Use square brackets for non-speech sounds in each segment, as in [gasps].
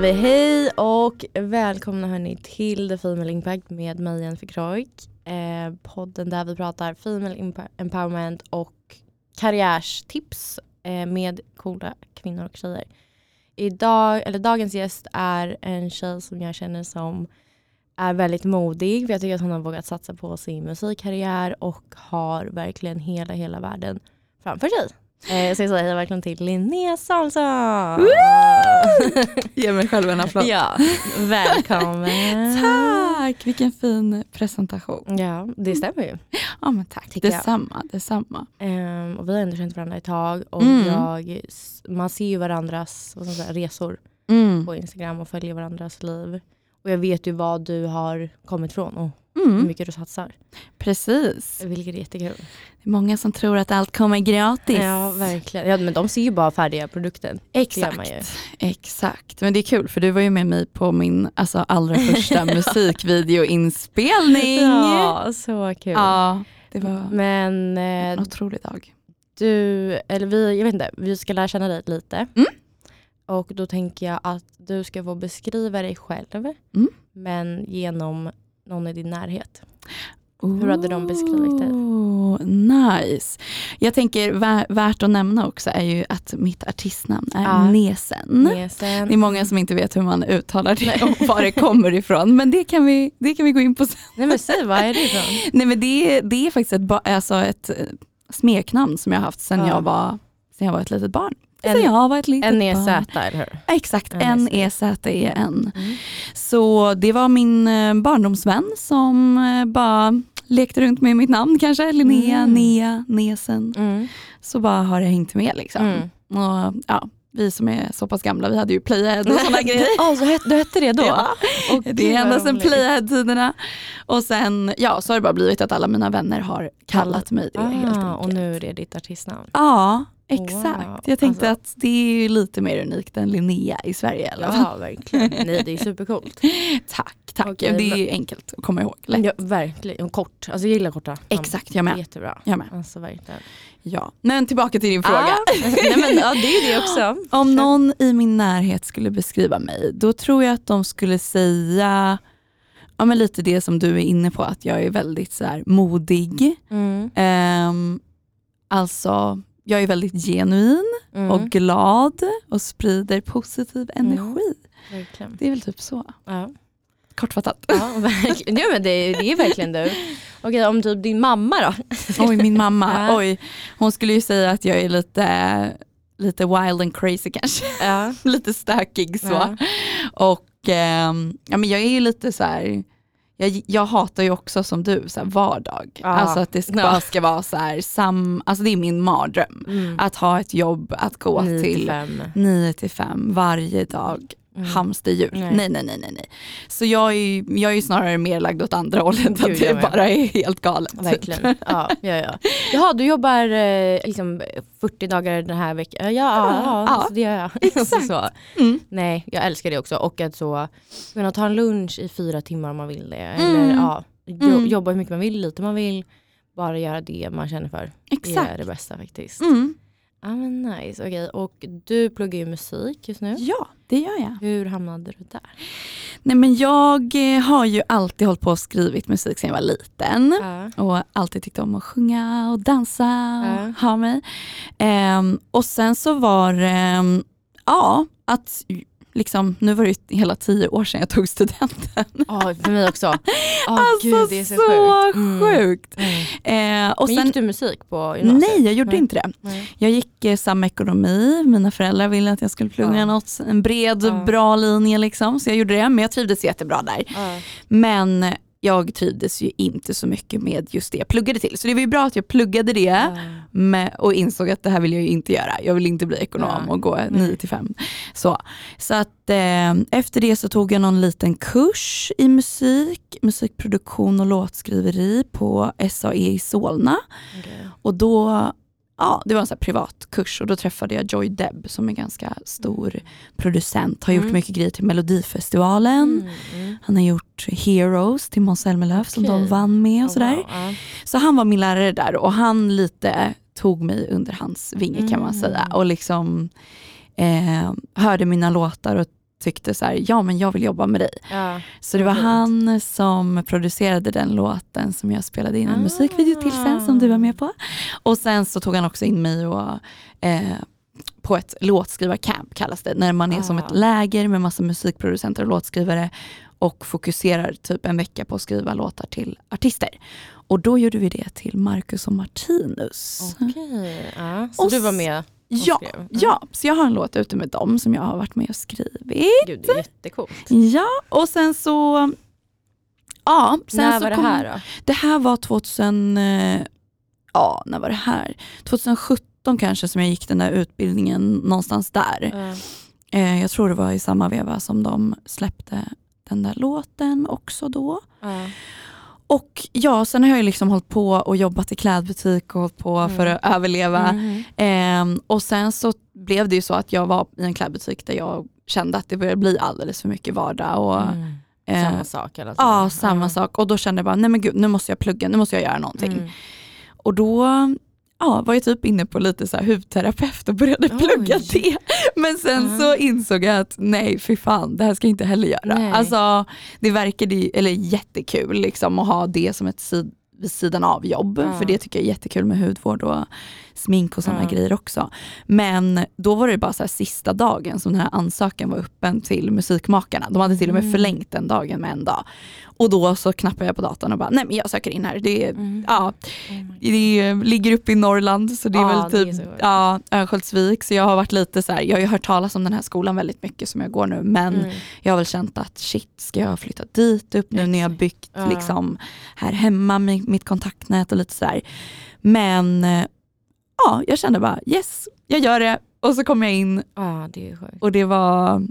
säger vi hej och välkomna hörni till The Female Impact med mig Jennifer Kroik. Eh, podden där vi pratar female empowerment och karriärstips eh, med coola kvinnor och tjejer. Idag, eller dagens gäst är en tjej som jag känner som är väldigt modig. Jag tycker att hon har vågat satsa på sin musikkarriär och har verkligen hela, hela världen framför sig. Eh, så jag säger verkligen till Linnea Salsa! Ge mig själv en applåd. Ja, välkommen. [laughs] Tack, vilken fin presentation. Ja, det stämmer ju. Ja men tack, Tycker jag. detsamma. detsamma. Ehm, och vi har ändå känt varandra ett tag och Mm. jag, man ser ju varandras vad säga, resor Mm. på Instagram och följer varandras liv. Och jag vet ju vad du har kommit från och hur Mm. mycket du satsar. Precis. Vilket är jättekul. Det är många som tror att allt kommer gratis. Ja, verkligen. Ja, men de ser ju bara färdiga produkten. Exakt. Exakt. Men det är kul för du var ju med mig på min alltså, allra första [laughs] [laughs] musikvideoinspelning. Ja, så kul. Ja, det var Men en eh, otrolig dag. du, eller vi, jag vet inte, vi ska lära känna dig lite. Mm. Och då tänker jag att du ska få beskriva dig själv. Mm. Men genom någon i din närhet. Hur hade de beskrivit det? Nice. Jag tänker vä- värt att nämna också är ju att mitt artistnamn är Ja. Nesen. Nesen. Det är många som inte vet hur man uttalar det och var det kommer ifrån. Men det kan vi, det kan vi gå in på sen. Nej men säg, vad är det ifrån? [laughs] Nej, men det, det är faktiskt ett, alltså ett eh, smeknamn som jag har haft sedan, Ja. jag, var, sedan jag var ett litet barn. En- jag var ett litet N-E-Z, barn. eller hur? Exakt, En N-E-Z-E-N. Mm. Så det var min eh, barndomsvän som eh, bara lekte runt med mitt namn kanske. Linnea, Mm. Nea, Nesen. Mm. Så bara har det hängt med liksom. Mm. Och, ja, vi som är så pass gamla, vi hade ju Playhead och sådana [laughs] grejer. Ja, så hette, du hette det då? Ja. Åh, Det är ända sedan. Playhead-tiderna. Och sen ja, så har det bara blivit att alla mina vänner har kallat mig det helt Ah, enkelt. och nu är det ditt artistnamn. Ja, exakt. Wow. Jag tänkte Alltså- att det är ju lite mer unikt än Linnea i Sverige i alla fall. Ja, verkligen. Nej, det är supercoolt. [laughs] Tack, tack. Okej, det är ju enkelt att komma ihåg. Lätt. Ja, verkligen. Kort. Alltså jag gillar korta. Exakt, jag med. Jättebra. Jag med. Alltså verkligen. Ja. Men tillbaka till din fråga. Ah, [laughs] nej, men, ja, det är det också. [laughs] Om någon i min närhet skulle beskriva mig, då tror jag att de skulle säga ja, men lite det som du är inne på, att jag är väldigt så här, modig. Mm. Ehm, alltså, jag är väldigt genuin Mm. och glad och sprider positiv Mm. energi. Verkligen. Det är väl typ så. Ja. Kortfattat. Ja, verkligen. Ja, men det, det är verkligen du. [laughs] Okej, om typ din mamma då? Oj, min mamma. [laughs] Ja. Oj, hon skulle ju säga att jag är lite, lite wild and crazy kanske. Ja. [laughs] lite stökig så. Och ehm, ja, men jag är ju lite så här. Jag, jag hatar ju också som du så här, vardag. Ja. Alltså att det ska, bara ska vara så här, sam, alltså det är min mardröm. Mm. Att ha ett jobb att gå Nio till fem. 9 till 5 varje dag. Mm. Hamsterhjul. Nej. Nej. nej nej nej. Så jag är, jag är snarare mer lagd åt andra hållet, att det bara är helt galet. Verkligen. Ja, ja, ja. [laughs] Jaha, du jobbar eh, liksom 40 dagar den här veckan? Ja, ja, ja, Ja, Så det gör jag. [laughs] exakt. så. Mm. Nej, jag älskar det också. Och att så kunna ta en lunch i fyra timmar om man vill det. Mm. Eller ja, jo, Mm. jobba hur mycket man vill, lite man vill. Bara göra det man känner för. Det är Exakt. det bästa faktiskt. Mm. Ja men nice, okej. Och du pluggar ju musik just nu. Ja, det gör jag. Hur hamnade du där? Nej, men jag eh, har ju alltid hållit på och skrivit musik sedan jag var liten. Ja. Och alltid tyckt om att sjunga och dansa och Ja. ha mig. Ehm, och sen så var det, ja, att liksom, nu var det hela tio år sedan jag tog studenten. Ja, för mig också. [laughs] Oh, alltså gud, det är så, så sjukt. Mm. sjukt. Mm. Eh, och Men sen, gick du musik på gymnasiet? nej, jag gjorde Nej. inte det. Nej. Jag gick eh, samekonomi, mina föräldrar ville att jag skulle plugga Ja. något, en bred, Ja. bra linje liksom. Så jag gjorde det, men jag trivdes jättebra där. Ja. Men jag trivdes ju inte så mycket med just det jag pluggade till. Så det var ju bra att jag pluggade det Ja. med, och insåg att det här vill jag ju inte göra. Jag vill inte bli ekonom Ja. och gå Nej. 9 till 5. Så, så att eh, efter det så tog jag någon liten kurs i musik, musikproduktion och låtskriveri på SAE i Solna. Okej. Och då, ja det var en sån här privat kurs och då träffade jag Joy Deb som är ganska stor producent, har gjort Mm. mycket grejer till Melodifestivalen. Mm, mm. Han har gjort Heroes till Måns Zelmerlöw som Okej. de vann med och Oh, sådär. wow. Ja. Så han var min lärare där och han lite tog mig under hans vinge kan man Mm. säga och liksom eh, hörde mina låtar och tyckte så här, ja men jag vill jobba med dig. Ja. Så det var fint. han som producerade den låten som jag spelade in en Ah. musikvideo till sen som du var med på. Och sen så tog han också in mig och, eh, på ett låtskrivarcamp kallas det, när man är som Ah. ett läger med massa musikproducenter och låtskrivare och fokuserar typ en vecka på att skriva låtar till artister. Och då gjorde vi det till Marcus och Martinus. Okej, ja. så Och du var med Ja? Mm. ja, så jag har en låt ute med dem som jag har varit med och skrivit. Gud, det är jättecoolt. Ja, och sen så... Ja, sen När så var det här då? Det här var 2000... eh, Ja, när var det här? 2017 kanske som jag gick den där utbildningen någonstans där. Eh, jag tror det var i samma veva som de släppte den där låten också då. Ja. Och ja, sen har jag liksom hållit på och jobbat i klädbutik och hållit på Mm. för att överleva. Mhm. Ehm, och sen så blev det ju så att jag var i en klädbutik där jag kände att det började bli alldeles för mycket vardag. Och, Mm. eh, Samma sak hela Ja, samma sak. Och då kände jag bara, nej men gud, nu måste jag plugga, nu måste jag göra någonting. Mm. Och då ja, var jag typ inne på lite så här hudterapeut och började Oj. plugga det. Men sen Ja. så insåg jag att nej, fy fan, det här ska jag inte heller göra. Nej. Alltså, det verkade ju, eller jättekul liksom, att ha det som ett sid, vid sidan av jobb. Ja. För det tycker jag är jättekul med hudvård och smink och sådana Ja. grejer också. Men då var det bara så sista dagen som den här ansökan var öppen till musikmakarna. De hade till och med Mm. förlängt den dagen med en dag. Och då så knappade jag på datorn och bara, nej men jag söker in här. Det är, Mm. ja, Oh det ligger uppe i Norrland så det är Ja, väl typ så ja, Örnsköldsvik. Så jag har varit lite så här, jag har ju hört talas om den här skolan väldigt mycket som jag går nu men Mm. jag har väl känt att shit, ska jag flytta dit upp nu när jag byggt Ja. liksom här hemma mitt kontaktnät och lite så här. Men eh, ja, jag kände bara yes, jag gör det. Och så kom jag in. Ja, det och det var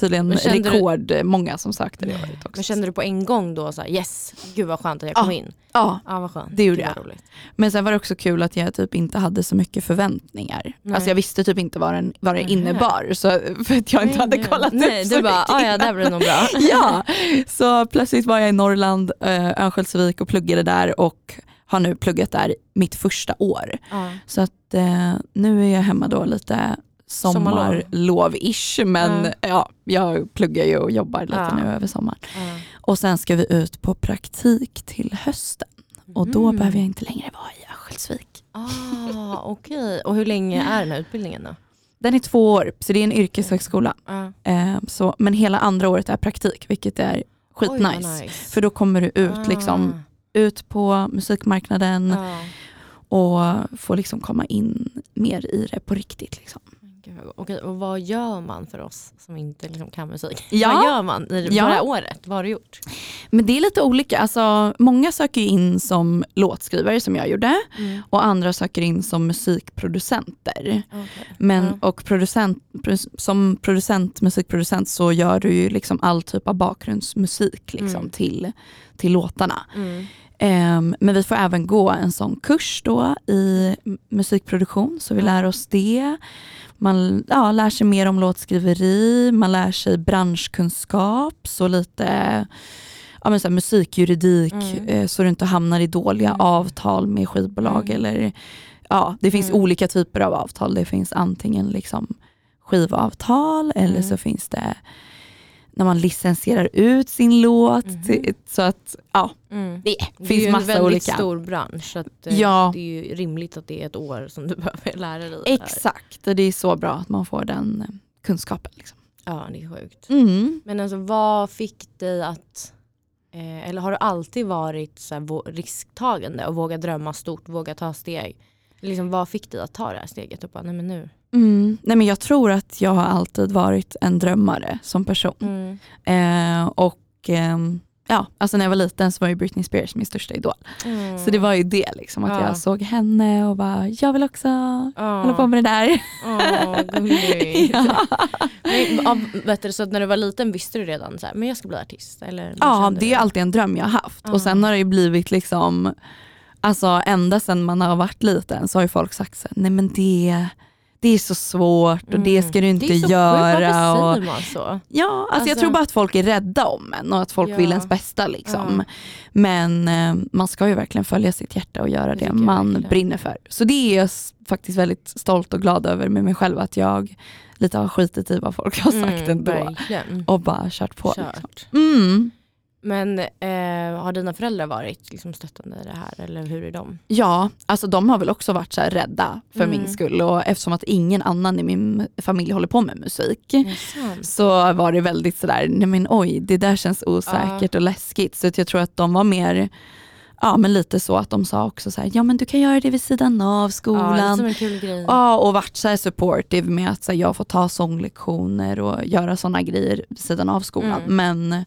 tydligen kände du- rekord många som sökte det året också. Men kände du på en gång då så här, yes, gud vad skönt att jag Ja. kom in? Ja, Ja vad skönt. Det gjorde jag. roligt. Men sen var det också kul att jag typ inte hade så mycket förväntningar. Nej. Alltså jag visste typ inte vad, den, vad det Nej. innebar så, för att jag inte Nej, hade nej. kollat Nej, upp du så bara, mycket ah, ja det här blir nog bra. [laughs] Ja, så plötsligt var jag i Norrland, eh, Örnsköldsvik och pluggade där och har nu pluggat där mitt första år. Ja. Så att eh, nu är jag hemma då lite. Sommarlov-ish men Ja. ja, jag pluggar ju och jobbar lite Ja. nu över sommaren. Ja. Och sen ska vi ut på praktik till hösten och då Mm. behöver jag inte längre vara i Örnsköldsvik. Ah, Okej, och hur länge är den här utbildningen då? Den är två år, så det är en yrkeshögskola. Eh, så, men hela andra året är praktik, vilket är Oj, skitnice. nice. För då kommer du ut, liksom, Ah. ut på musikmarknaden och får liksom komma in mer i det på riktigt. Liksom. Okej, och vad gör man för oss som inte liksom kan musik? Ja. Vad gör man i Ja. det här året? Vad har du gjort? Men det är lite olika. Alltså, många söker in som låtskrivare som jag gjorde Mm. och andra söker in som musikproducenter. Men, Ja. och producent, pro- som producent, musikproducent så gör du ju liksom all typ av bakgrundsmusik liksom, Mm. till, till låtarna. Mm. Ehm, men vi får även gå en sån kurs då i musikproduktion, så vi Ja. lär oss det. Man ja, lär sig mer om låtskriveri, man lär sig branschkunskap, så lite ja, men så här, musikjuridik Mm. eh, så du inte hamnar i dåliga Mm. avtal med skivbolag. Mm. Eller, ja, det finns Mm. olika typer av avtal. Det finns antingen liksom skivavtal eller Mm. så finns det när man licensierar ut sin låt. Mhm. till- Så att ja, Mm. det Det finns är ju en massa väldigt olika. stor bransch så att, eh, Ja. det är ju rimligt att det är ett år som du [laughs] behöver lära dig. det. Exakt, och det är så bra att man får den eh, kunskapen. Liksom. Ja det är sjukt. Mm. Men alltså vad fick dig att, eh, eller har du alltid varit så här, risktagande och våga drömma stort, våga ta steg? Liksom, vad fick dig att ta det här steget och bara, nej men nu. Mm. Nej, men jag tror att jag har alltid varit en drömmare som person. Mm. Eh, och ehm, ja, alltså när jag var liten så var ju Britney Spears min största idol. Mm. Så det var ju det, liksom, att Ja. jag såg henne och bara, jag vill också Ja. hålla på med det där. Åh, gulligt. [laughs] ja. Men, ja, vet du, så när du var liten visste du redan så här, men jag ska bli artist? Eller, ja, det är alltid en dröm jag har haft. Ja. Och sen har det ju blivit liksom, alltså ända sedan man har varit liten så har ju folk sagt så här, nej men det, det är så svårt och det Mm. ska du inte det är så göra. Varför och, säger man så? Ja, alltså, jag Alltså- tror bara att folk är rädda om en och att folk Ja. vill ens bästa. Liksom. Ja. Men eh, man ska ju verkligen följa sitt hjärta och göra Det det, jag man brinner för. Så det är jag faktiskt väldigt stolt och glad över med mig själv att jag lite har skitit i vad folk har sagt Mm, ändå. Verkligen. Och bara kört på. Liksom. Kört. Mm. Men eh, har dina föräldrar varit liksom, stöttande i det här eller hur är de? Ja, alltså de har väl också varit så rädda för Mm. min skull och eftersom att ingen annan i min familj håller på med musik [laughs] så var det väldigt sådär, nej men oj det där känns osäkert och läskigt. Så att jag tror att de var mer, ja men lite så att de sa också så här, ja men du kan göra det vid sidan av Ja, skolan. som en kul grej. Ja, och varit så här supportive med att så här, jag får ta sånglektioner och göra sådana grejer vid sidan av skolan. Mm. Men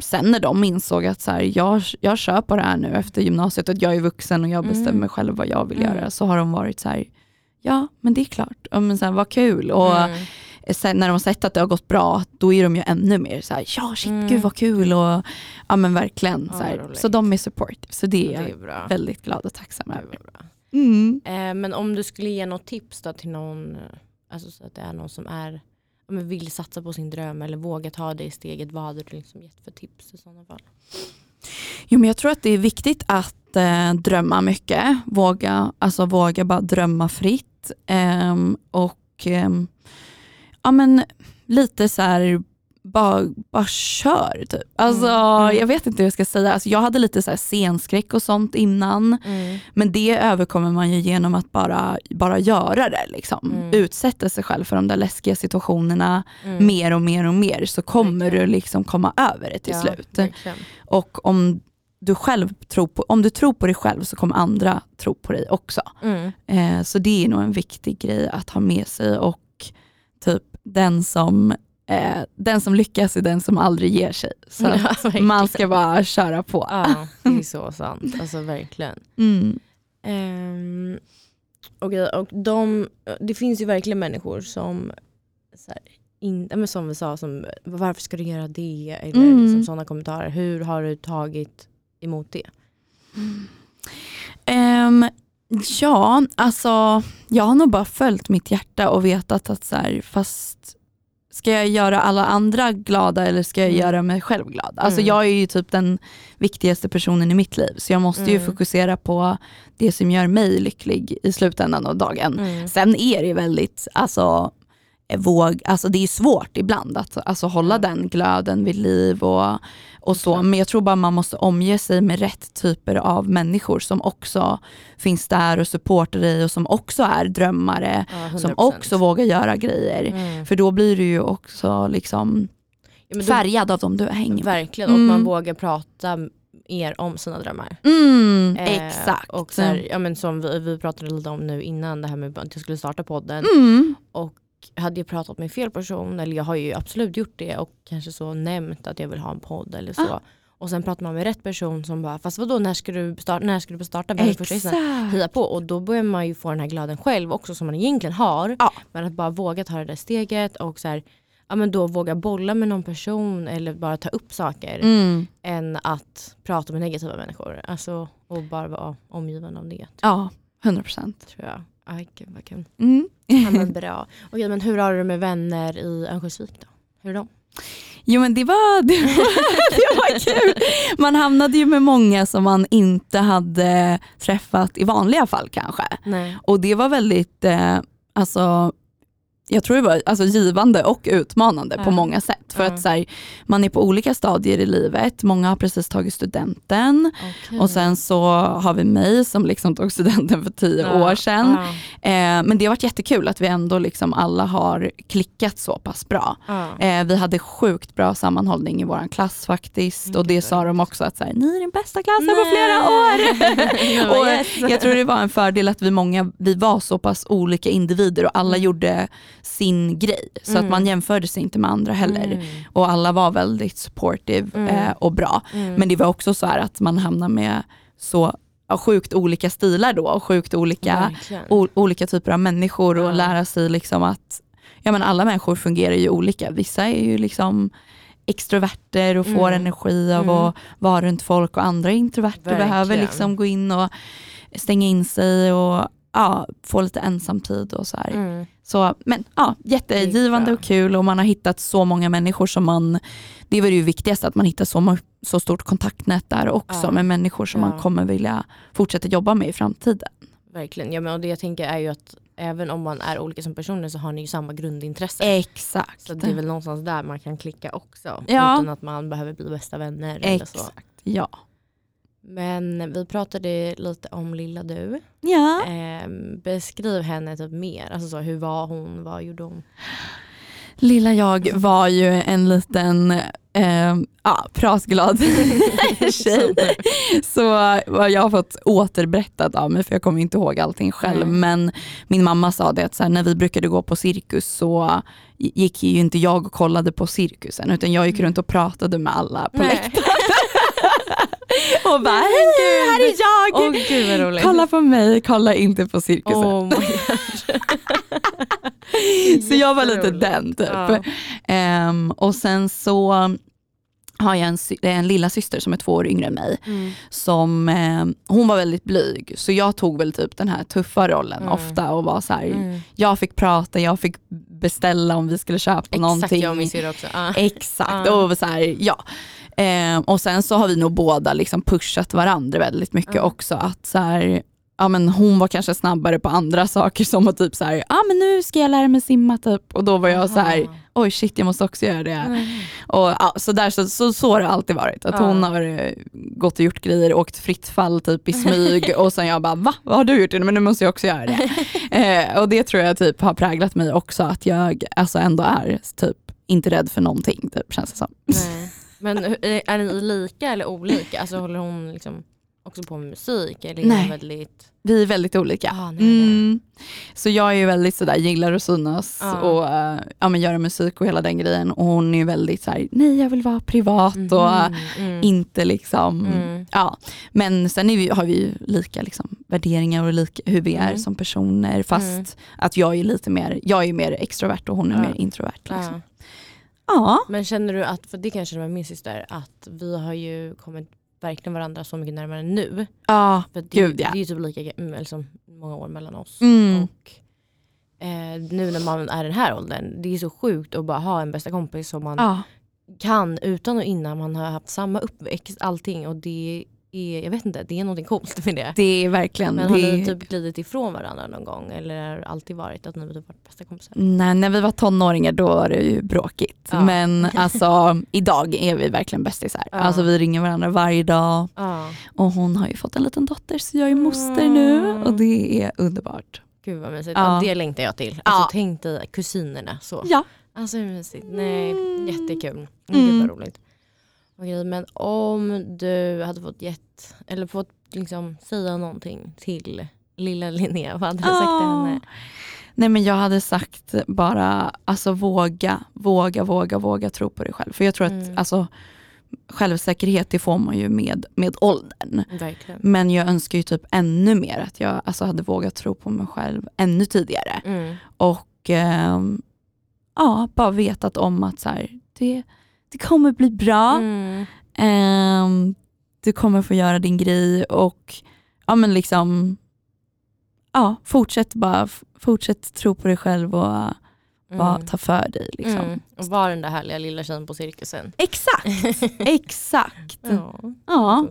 sen när de insåg att så här, jag, jag kör på det här nu efter gymnasiet och att jag är vuxen och jag bestämmer Mm. själv vad jag vill Mm. göra så har de varit så här, ja men det är klart, ja, men så här, vad kul. Och Mm. sen när de har sett att det har gått bra, då är de ju ännu mer så här, ja shit Mm. gud vad kul. Och, ja men verkligen. Ja, så, här, så de är supportive, så det är Det jag är bra. väldigt glad och tacksam över. Mm. Eh, men om du skulle ge något tips då till någon, eh, alltså så att det är någon som är, men vill satsa på sin dröm eller våga ta det steget, vad hade du liksom gett för tips i sådana fall? Jo, men jag tror att det är viktigt att eh, drömma mycket. Våga, alltså, våga bara drömma fritt. Eh, och eh, ja, men, lite så här, bara, bara kör typ. Alltså, Mm, mm. Jag vet inte hur jag ska säga. Alltså, jag hade lite så här scenskräck och sånt innan. Men det överkommer man ju genom att bara, bara göra det. Liksom. Mm. Utsätta sig själv för de där läskiga situationerna Mm. mer och mer och mer så kommer Verkligen. du liksom komma över det till Ja, slut. verkligen. Och om du själv tror på, om du tror på dig själv så kommer andra tro på dig också. Mm. Eh, så det är nog en viktig grej att ha med sig och typ den som, eh, den som lyckas är den som aldrig ger sig. Så Ja, man ska bara köra på. Ja, det är så sant. Alltså verkligen. Mm. Um, okej, och de, det finns ju verkligen människor som, så här, in, men som vi sa, som, varför ska du göra det? Eller Mm. liksom sådana kommentarer. Hur har du tagit emot det? Ehm, ja, alltså jag har nog bara följt mitt hjärta och vetat att så här, fast ska jag göra alla andra glada eller ska jag Mm. göra mig själv glad? Alltså Mm. jag är ju typ den viktigaste personen i mitt liv så jag måste ju Mm. fokusera på det som gör mig lycklig i slutändan av dagen. Mm. Sen är det väldigt, alltså, våg, alltså det är svårt ibland att alltså, hålla Mm. den glöden vid liv och, och så. Men jag tror bara man måste omge sig med rätt typer av människor som också finns där och supportar dig och som också är drömmare, Ja, som 100%. också vågar göra grejer. Mm. För då blir du ju också liksom Ja, då- färgad av dem du hänger med. Verkligen, och man Mm. vågar prata mer om sina drömmar. Mm, Eh, exakt. Och så här, ja, men som vi, vi pratade lite om nu innan det här med att jag skulle starta podden. Mm, Hade jag pratat med fel person, eller jag har ju absolut gjort det och kanske så nämnt att jag vill ha en podd eller så. Ah. Och sen pratar man med rätt person som bara, fast vadå när ska du starta, när ska du starta? Heja på och då börjar man ju få den här glöden själv också som man egentligen har. Ja. Men att bara våga ta det där steget och så här, ja, men då våga bolla med någon person eller bara ta upp saker. Mm, Än att prata med negativa människor. Alltså, och bara vara omgiven av det. ja, 100 procent. Tror jag. Aj, gud vad kul. Mm. Ja, men [laughs] bra. Okej, men hur har du det med vänner i Örnsköldsvik då? Hur är de? Jo men det var, [laughs] det, var, det var kul. Man hamnade ju med många som man inte hade träffat i vanliga fall kanske. Nej. Och det var väldigt, eh, alltså jag tror det var alltså, givande och utmanande Ja. på många sätt. För Ja. att så här, man är på olika stadier i livet, många har precis tagit studenten Okej. och sen så har vi mig som liksom tog studenten för tio Ja, år sedan. Eh, men det har varit jättekul att vi ändå liksom alla har klickat så pass bra. Eh, vi hade sjukt bra sammanhållning i vår klass faktiskt Mm, och det sa de också att så här, ni är den bästa klassen på flera år. [laughs] [laughs] Och yes. jag tror det var en fördel att vi många, vi var så pass olika individer och alla gjorde sin grej. Så Mm. att man jämförde sig inte med andra heller. Mm. Och alla var väldigt supportive Mm. eh, och bra. Mm. Men det var också så här att man hamnade med så sjukt olika stilar då och sjukt olika o- olika typer av människor och lära sig liksom att ja, men alla människor fungerar ju olika. Vissa är ju liksom extroverter och får Mm. energi av Mm. att vara runt folk och andra introverter Verkligen. behöver liksom gå in och stänga in sig och ja, få lite ensamtid och så här. Mm. Så, men ja, jättegivande och kul och man har hittat så många människor som man, det är väl det viktigaste att man hittar så, så stort kontaktnät där också Ja. med människor som Ja. man kommer vilja fortsätta jobba med i framtiden. Verkligen. Ja, men och det jag tänker är ju att även om man är olika som personer så har ni ju samma grundintresse. Exakt. Så det är väl någonstans där man kan klicka också. Ja. Utan att man behöver bli bästa vänner eller så. Exakt, ja. Men vi pratade lite om lilla du. Ja. Ehm, beskriv henne typ mer. Alltså så, hur var hon? Vad gjorde hon? Lilla jag var ju en liten eh, ja, pratglad [laughs] tjej. Så vad jag har fått återberättat av mig, för jag kommer inte ihåg allting själv, Mm. men min mamma sa det att så här, när vi brukade gå på cirkus så gick ju inte jag och kollade på cirkusen utan jag gick runt och pratade med alla på läktaren. [laughs] och bara hej, här är jag! Åh gud vad roligt. Kolla på mig, kolla inte på cirkusen. Oh [laughs] så jag var lite den typ. Ja. Ehm, och sen så har jag en, en lilla syster som är två år yngre än mig. Mm. Som, eh, hon var väldigt blyg så jag tog väl typ den här tuffa rollen Mm. ofta och var så här, Mm. jag fick prata, jag fick beställa om vi skulle köpa Exakt någonting. jag och min syrra också. Ah. Exakt, Ja. och så här, ja. Ehm, och sen så har vi nog båda liksom pushat varandra väldigt mycket Ja. också. Att så här, ja, men hon var kanske snabbare på andra [laughs] saker som att typ så här, ah, men nu ska jag lära mig simma typ. Och då var jag så här, Aha. oj shit jag måste också göra det. Mm. Och, ja, så, där, så, så, så har det alltid varit. Att Ja. hon har eh, gått och gjort grejer, åkt fritt fall typ i smyg och sen jag bara va? Vad har du gjort? Men nu måste jag också göra det. [laughs] eh, och det tror jag typ har präglat mig också att jag alltså ändå är typ inte rädd för någonting typ känns det som. Nej. Men är ni lika eller olika? Alltså håller hon liksom också på med musik? Eller Nej. väldigt... Vi är väldigt olika. Ah, nej, nej. Mm. Så jag är ju väldigt sådär, gillar att synas Ja. och äh, ja, men göra musik och hela den grejen. Och hon är ju väldigt såhär, nej jag vill vara privat och äh, Mhm, mm. inte liksom, Mm. ja. Men sen vi, har vi ju lika liksom, värderingar och lika, hur vi är Mm. som personer. Fast Mm. att jag är lite mer, jag är mer extrovert och hon är Ja. mer introvert. Liksom. Ja. Men känner du att, för det kan jag känna med min syster, att vi har ju kommit verkligen varandra så mycket närmare nu. Ja, För det, Gud, ja. det är ju typ lika mm, liksom, många år mellan oss. Mm. Och eh, nu när man är den här åldern, det är så sjukt att bara ha en bästa kompis som man ja. kan utan och innan man har haft samma uppväxt, allting. Och det är, jag vet inte, det är något coolt med det. det är verkligen, Men har det ni typ glidit ifrån varandra någon gång? Eller har det alltid varit att ni har typ varit bästa kompisar? Nej, när vi var tonåringar då var det ju bråkigt. Ja. Men [laughs] alltså idag är vi verkligen bästisar. Ja. Alltså vi ringer varandra varje dag Ja, och hon har ju fått en liten dotter så jag är moster nu Mm. och det är underbart. gud vad mysigt. Ja. Ja. Det längtar jag till. Ja. Alltså tänk dig kusinerna så. Ja. Alltså hur mysigt. Nej, Mm. jättekul. Mm. Gud vad roligt. Okej, men om du hade fått gett, eller fått liksom säga någonting till lilla Linnea, vad hade du sagt till henne? Nej men jag hade sagt bara, alltså våga, våga, våga, våga tro på dig själv. För jag tror att Mm. alltså, självsäkerhet det får man ju med, med åldern. Verkligen. Men jag önskar ju typ ännu mer att jag alltså, hade vågat tro på mig själv ännu tidigare. Mm. Och ehm, ja, bara vetat om att så här, det, det kommer bli bra. Mm. Ehm, du kommer få göra din grej och ja men liksom ja, fortsätt bara, fortsätt tro på dig själv och bara Mm. ta för dig. Liksom. Mm. Och var den där härliga lilla tjejen på cirkusen. Exakt, [laughs] exakt. Ja. Ja.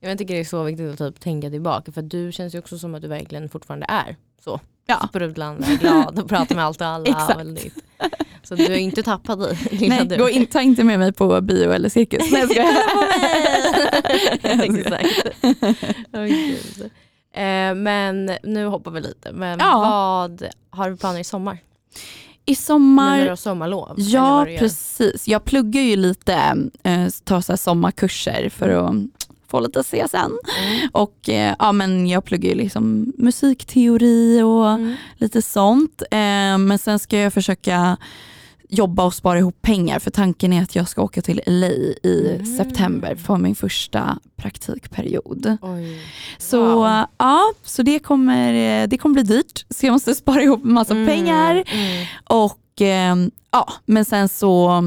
Jag tycker det är så viktigt att typ tänka tillbaka för du känns ju också som att du verkligen fortfarande är så. Ja. Sprudlande, glad och pratar med allt och alla. [laughs] Exakt. Väldigt. [laughs] Så du har inte tappat dig Nej, du. gå in, ta inte med mig på bio eller cirkus. Nej, jag skojar. [laughs] Exakt. Gud. eh, men nu hoppar vi lite. Men Ja. vad har du planer i sommar? I Nu sommar när du har sommarlov? Ja precis, jag pluggar ju lite, eh, tar så sommarkurser för att få lite CSN. Mm. Och eh, ja, men jag pluggar ju liksom musikteori och Mm. lite sånt. Eh, men sen ska jag försöka jobba och spara ihop pengar för tanken är att jag ska åka till LA i Mm. september för min första praktikperiod. Oj. Så Wow. ja, så det kommer, eh, det kommer bli dyrt så jag måste [laughs] spara ihop massa Mm, pengar. mm. Och eh, ja, men sen så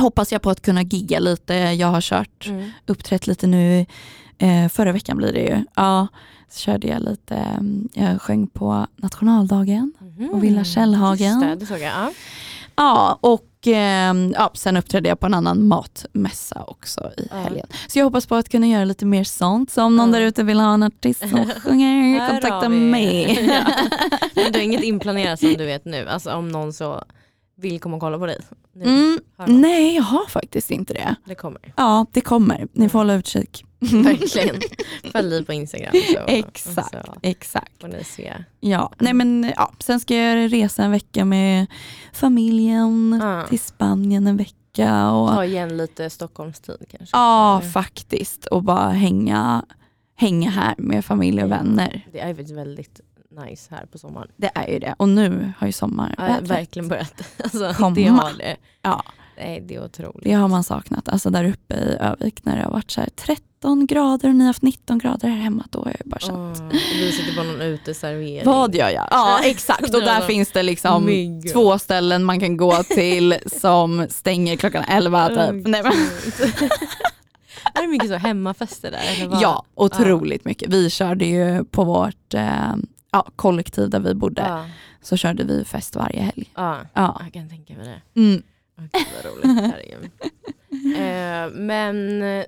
hoppas jag på att kunna gigga lite. Jag har kört, Mm. uppträtt lite nu, eh, förra veckan blir det ju. Ja, så körde jag lite, mm, jag sjöng på nationaldagen. Mhm. Och Villa Källhagen. Det, det såg jag. Ja. Ja, och eh, ja, sen uppträdde jag på en annan matmässa också i Ja. helgen. Så jag hoppas på att kunna göra lite mer sånt. Så om någon Ja. där ute vill ha en artist som [laughs] sjunger, kontakta mig. [laughs] Ja. [laughs] Men du har inget inplanerat som du vet nu? Alltså om någon så vill komma och kolla på dig? Mm, nej, jag har faktiskt inte det. Det kommer. Ja, det kommer. Ni får hålla utkik. Verkligen. Följ på Instagram. Så, [laughs] Exakt. Så Exakt. får ni se. Ja, nej men ja, sen ska jag resa en vecka med familjen Ja. till Spanien en vecka. Och, Ta igen lite Stockholmstid kanske. ja, Eller? faktiskt. Och bara hänga, hänga här med familj och vänner. Det är väldigt nice här på sommaren. Det är ju det. Och nu har ju sommar Ja, verkligen börjat. [laughs] Alltså, Komma. det har det. Ja. Nej, det är otroligt. Det har man saknat. Alltså där uppe i Övik när det har varit så här 13 grader och ni har haft 19 grader här hemma. Då har jag bara känt, och vi sitter på någon uteservering. vad gör jag? Ja [laughs] exakt och där Ja. finns det liksom Mygg. två ställen man kan gå till som stänger klockan 11. Typ. Åh, Nej, men, [laughs] är det mycket så hemmafester där? Eller vad? ja, otroligt mycket. Vi körde ju på vårt eh, ja, kollektiv där vi bodde. Ja, Så körde vi fest varje helg. ja. Ja. Jag kan tänka mig det. Mm. Gud, vad roligt. Herregud. eh, men eh,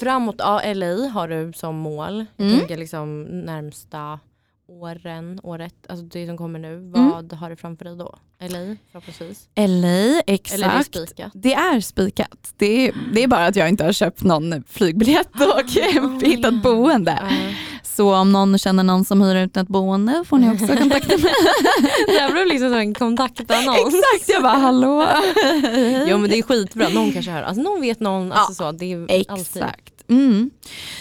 framåt, LA har du som mål. Jag Mm. tänker liksom närmsta åren, året, alltså det som kommer nu. Mm. Vad har du framför dig då? LA förhoppningsvis? LA, Eller är det exakt. spikat? Det är spikat. Det är, det är bara att jag inte har köpt någon flygbiljett och [laughs] Oh, hittat boende. Ja. Så om någon känner någon som hyr ut ett boende får ni också kontakta mig. [laughs] Det här blev liksom som en kontaktannons. Exakt, jag bara hallå. Jo men det är skitbra, någon kanske hör. Alltså någon vet någon, alltså så, det är alltid. Exakt. Mm.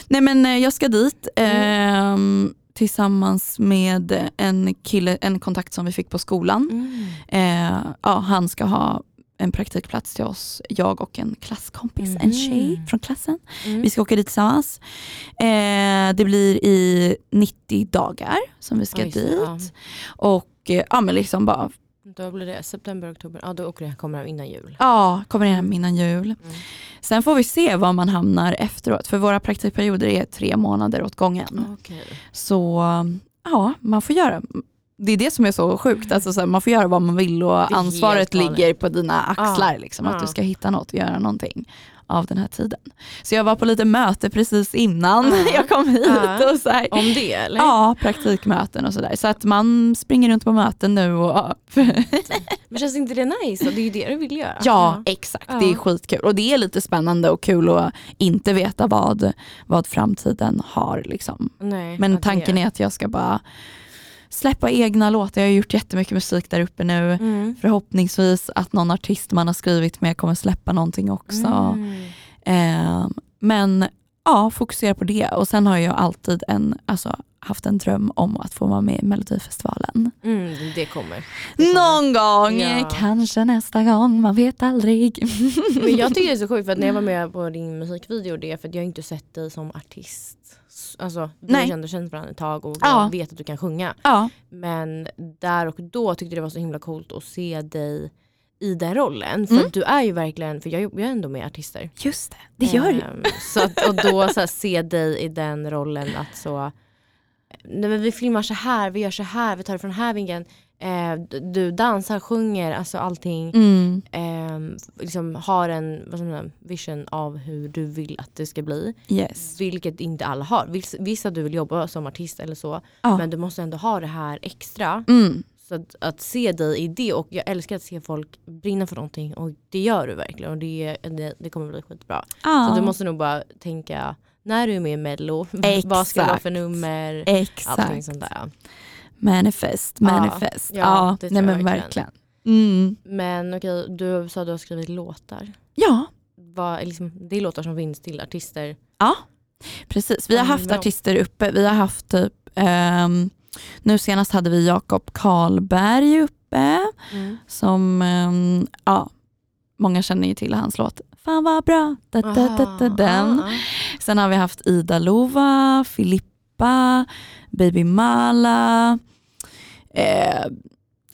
Nej men eh, jag ska dit ehm, tillsammans med en kille, en kontakt som vi fick på skolan. Mm. Eh, ja, han ska ha en praktikplats till oss, jag och en klasskompis, en Mhm. tjej från klassen. Mm. Vi ska åka dit tillsammans. Eh, det blir i 90 dagar som vi ska det, dit. ja. Och eh, ja men liksom bara, Då blir det september, oktober, ja då åker det, kommer det innan jul. ja kommer hem innan jul. Mm. Sen får vi se var man hamnar efteråt för våra praktikperioder är tre månader åt gången. Okej. Så ja, man får göra det är det som är så sjukt, alltså, så här, man får göra vad man vill och ansvaret ligger på dina axlar. Ja, Liksom, ja. Att du ska hitta något och göra någonting av den här tiden. Så jag var på lite möte precis innan Ja. [laughs] jag kom hit. Ja. Och så här, Om det eller? Ja, praktikmöten och sådär. Så att man springer runt på möten nu och [laughs] Men känns inte det nice? Det är ju det du vill göra. ja, exakt. Ja. Det är skitkul. Och det är lite spännande och kul att inte veta vad, vad framtiden har. Liksom. Nej, Men tanken är att jag ska bara släppa egna låtar. Jag har gjort jättemycket musik där uppe nu. Mm. Förhoppningsvis att någon artist man har skrivit med kommer släppa någonting också. Mm. Eh, men ja, fokusera på det. Och sen har jag alltid en, alltså, haft en dröm om att få vara med i Melodifestivalen. Mm, det kommer. Det kommer. Någon gång, Ja. kanske nästa gång, man vet aldrig. Men jag tycker det är så [laughs] sjukt för att när jag var med på din musikvideo det är för att jag inte sett dig som artist. Alltså Nej. har ändå känt varandra ett tag och Ja. vet att du kan sjunga. ja, Men där och då tyckte jag det var så himla coolt att se dig i den rollen. För Mm. du är ju verkligen, för jag jobbar ju ändå med artister. just det. Det gör du. Ehm, så att, och då så här, se dig i den rollen att så, nej, men vi filmar så här, vi gör så här, vi tar det från den här vinkeln. Eh, du dansar, sjunger, alltså allting. Mm. Ehm, liksom har en vad säga, vision av hur du vill att det ska bli. Yes. Vilket inte alla har. Viss- Vissa du vill jobba som artist eller så. Ja. Men du måste ändå ha det här extra. Mm. Så att, att se dig i det och jag älskar att se folk brinna för någonting och det gör du verkligen och det, det, det kommer bli skitbra. Ja. Så du måste nog bara tänka när du är med i mello, [laughs] vad ska det vara för nummer, allting Exakt. sånt där. Manifest, Ja, manifest. ja, Ja, det nej men verkligen. verkligen. Mm. Men okej, du sa att du har skrivit låtar. Ja, Vad, liksom, det är låtar som finns till artister. precis. Vi har Mm, haft bra. artister uppe. Vi har haft typ, ehm, nu senast hade vi Jakob Karlberg uppe. Som, ehm, ja, många känner ju till hans låt Fan vad bra, da, da, da, da, den. Ah, ah. Sen har vi haft Ida Lova, Filippa, Baby Mala, eh,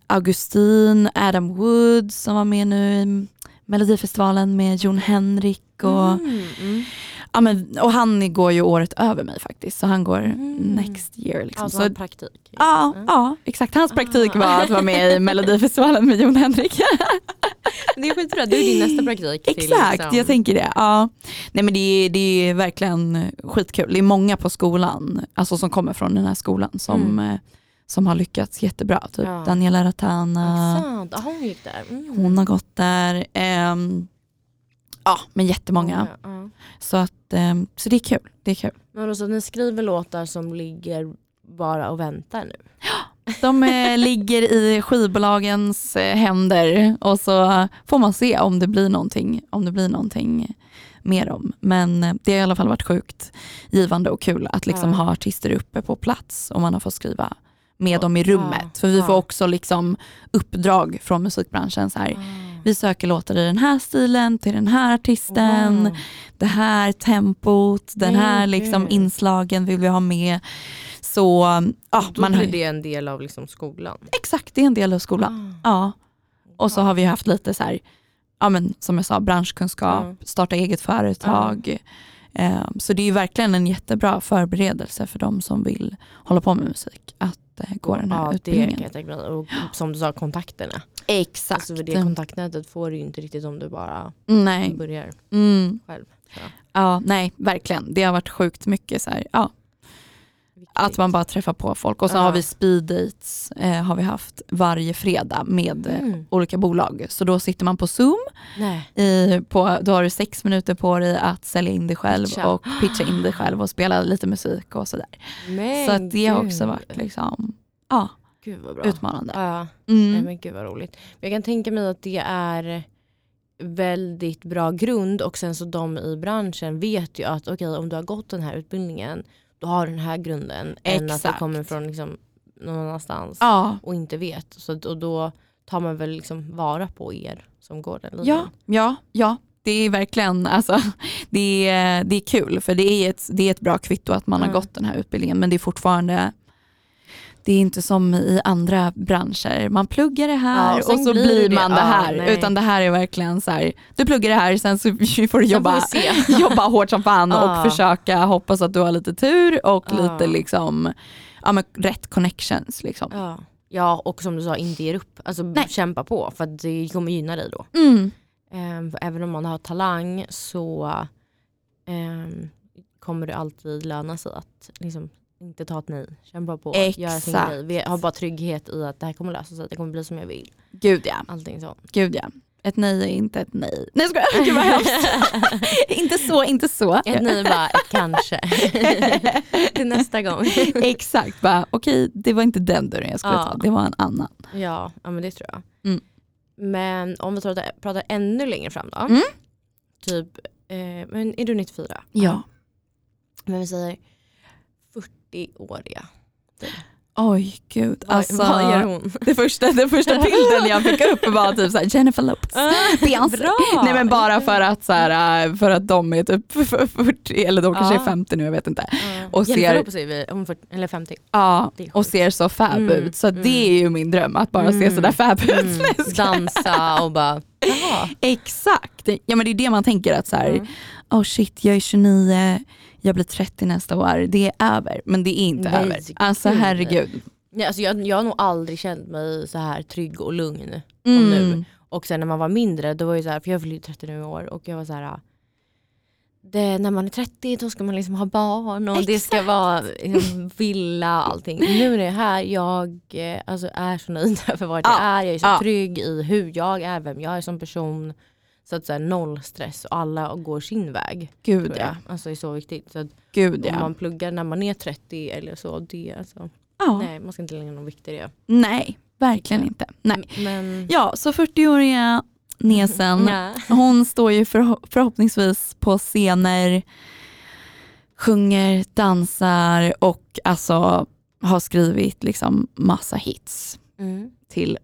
Augustin, Adam Woods som var med nu i Melodifestivalen med Jon Henrik. Och, Mm, mm. Ja, men, och han går ju året över mig faktiskt, så han går Mm. next year. Liksom. Alltså så, praktik. ja, Mm. ja, exakt. Hans praktik Ah. var att vara med i Melodifestivalen med Jon Henrik. [laughs] Det är skitbra, du är din nästa praktik. Exakt, liksom- jag tänker det. Ja. Nej, men det, är, det är verkligen skitkul. Det är många på skolan, alltså som kommer från den här skolan som, Mm. eh, som har lyckats jättebra. Typ Ja. Daniela Ratana, ja, hon gick där. Mm. hon har gått där. ehm, ja, men jättemånga. Ja. Så, att, ehm, så det är kul. Det är kul. Men också, ni skriver låtar som ligger bara och väntar nu. De eh, [laughs] ligger i skivbolagens eh, händer och så får man se om det blir någonting, om det blir någonting med dem. Men eh, det har i alla fall varit sjukt givande och kul att liksom Ja. ha artister uppe på plats och man har fått skriva med Ja. dem i rummet. Ja. För vi får Ja. också liksom uppdrag från musikbranschen. Så här, vi söker låtar i den här stilen till den här artisten, Wow. det här tempot, den här liksom inslagen vill vi ha med. Så ja, Då man blir det en del av liksom skolan. exakt det är en del av skolan. Ah. Ja. Och så har vi haft lite så här, ja men som jag sa, branschkunskap, Mm. starta eget företag. Eh, Så det är verkligen en jättebra förberedelse för de som vill hålla på med musik att gå den här ja, det kan utbildningen. jag tänka. Och som du sa, kontakterna. Exakt. Alltså för det kontaktnätet får du ju inte riktigt om du bara Nej. börjar Mm. själv. Så, Ja, nej, verkligen. Det har varit sjukt mycket så här, ja, viktigt. att man bara träffar på folk. Och så Ja. har vi speed dates eh, har vi haft varje fredag med eh, Mm. olika bolag. Så då sitter man på Zoom Nej. i, på, då har du sex minuter på dig att sälja in dig själv Pitcha. och pitcha in dig själv och spela lite musik och sådär. Men Så det har också varit liksom, ja, utmanande. Ja, nej, Mm. men gud vad roligt. Men jag kan tänka mig att det är väldigt bra grund och sen så de i branschen vet ju att okej om du har gått den här utbildningen har den här grunden än att Exakt. kommer från liksom någon annanstans Ja, och inte vet. Så, och då tar man väl liksom vara på er som går den linjen. ja, ja, ja. Det är verkligen, alltså, det är, det är kul för det är, ett, det är ett bra kvitto att man har Mm. gått den här utbildningen men det är fortfarande det är inte som i andra branscher, man pluggar det här Ja, och och så blir det- man det ja, här. nej. Utan det här är verkligen så här, du pluggar det här, sen så [laughs] får du jobba, [laughs] jobba hårt som fan Ja. och försöka hoppas att du har lite tur och Ja. lite liksom, ja, men rätt connections. Liksom. Ja. ja och som du sa inte ger upp. Alltså Nej. kämpa på för det kommer gynna dig då. Mm. Ehm, även om man har talang så ehm, kommer det alltid löna sig att liksom, inte ta ett nej. Kämpa på, göra sin Exakt. grej. Vi har bara trygghet i att det här kommer lösa sig, det kommer bli som jag vill. Gud ja, Allting sånt. gud ja. Ett nej är inte ett nej. Nej jag skojar, [laughs] gud vad hemskt. [laughs] inte så, inte så. Ett nej är bara ett kanske. [laughs] Till nästa gång. Exakt, bara okej det var inte den dörren jag skulle Ja. ta, det var en annan. ja, ja men det tror jag. Mm. Men om vi pratar, pratar ännu längre fram då. Mm. Typ, eh, men är du 94? Ja. Men vi säger 40-åriga. Oj gud, Vad- alltså, vad gör hon? [laughs] det första, den första bilden jag fick upp var typ såhär Jennifer Lopez. Beyoncé. Bra! Nej men bara för att, så här, äh, för att de är typ 40 eller de kanske Ja. är 50 nu, jag vet inte. Ja. och Jennifer ser- Lopez är vi, hon är 40, eller 50. Ja, och ser så fab Mm, ut. Så mm. det är ju min dröm, att bara se Mm, sådär fab ut. Mm. Dansa och bara, jaha. Exakt, ja men det är det man tänker att så här, Mm. oh shit jag är 29, jag blir 30 nästa år, det är över. Men det är inte Nej, över. Alltså herregud. Ja, alltså jag, jag har nog aldrig känt mig så här trygg och lugn. Mm. nu. Och sen när man var mindre, då var ju så här, för jag fyller ju 30 nu i år och jag var så här. Det, när man är 30 då ska man liksom ha barn och det ska Exakt. vara liksom, villa och allting. Nu är det här, jag eh, alltså, är så nöjd [laughs] över vad jag Ja, är. Jag är så ja. trygg i hur jag är, vem jag är som person. Så att så här, noll stress och alla går sin väg. Gud ja. Alltså, det är så viktigt. Så att Gud Om ja. man pluggar när man är 30 eller så, det, alltså, ja. nej man ska inte lägga någon vikt i det. Nej, verkligen inte. Nej. Men, Ja, så 40-åriga Nesen, [laughs] ja. hon står ju förho- förhoppningsvis på scener, sjunger, dansar och alltså har skrivit liksom massa hits Mm. till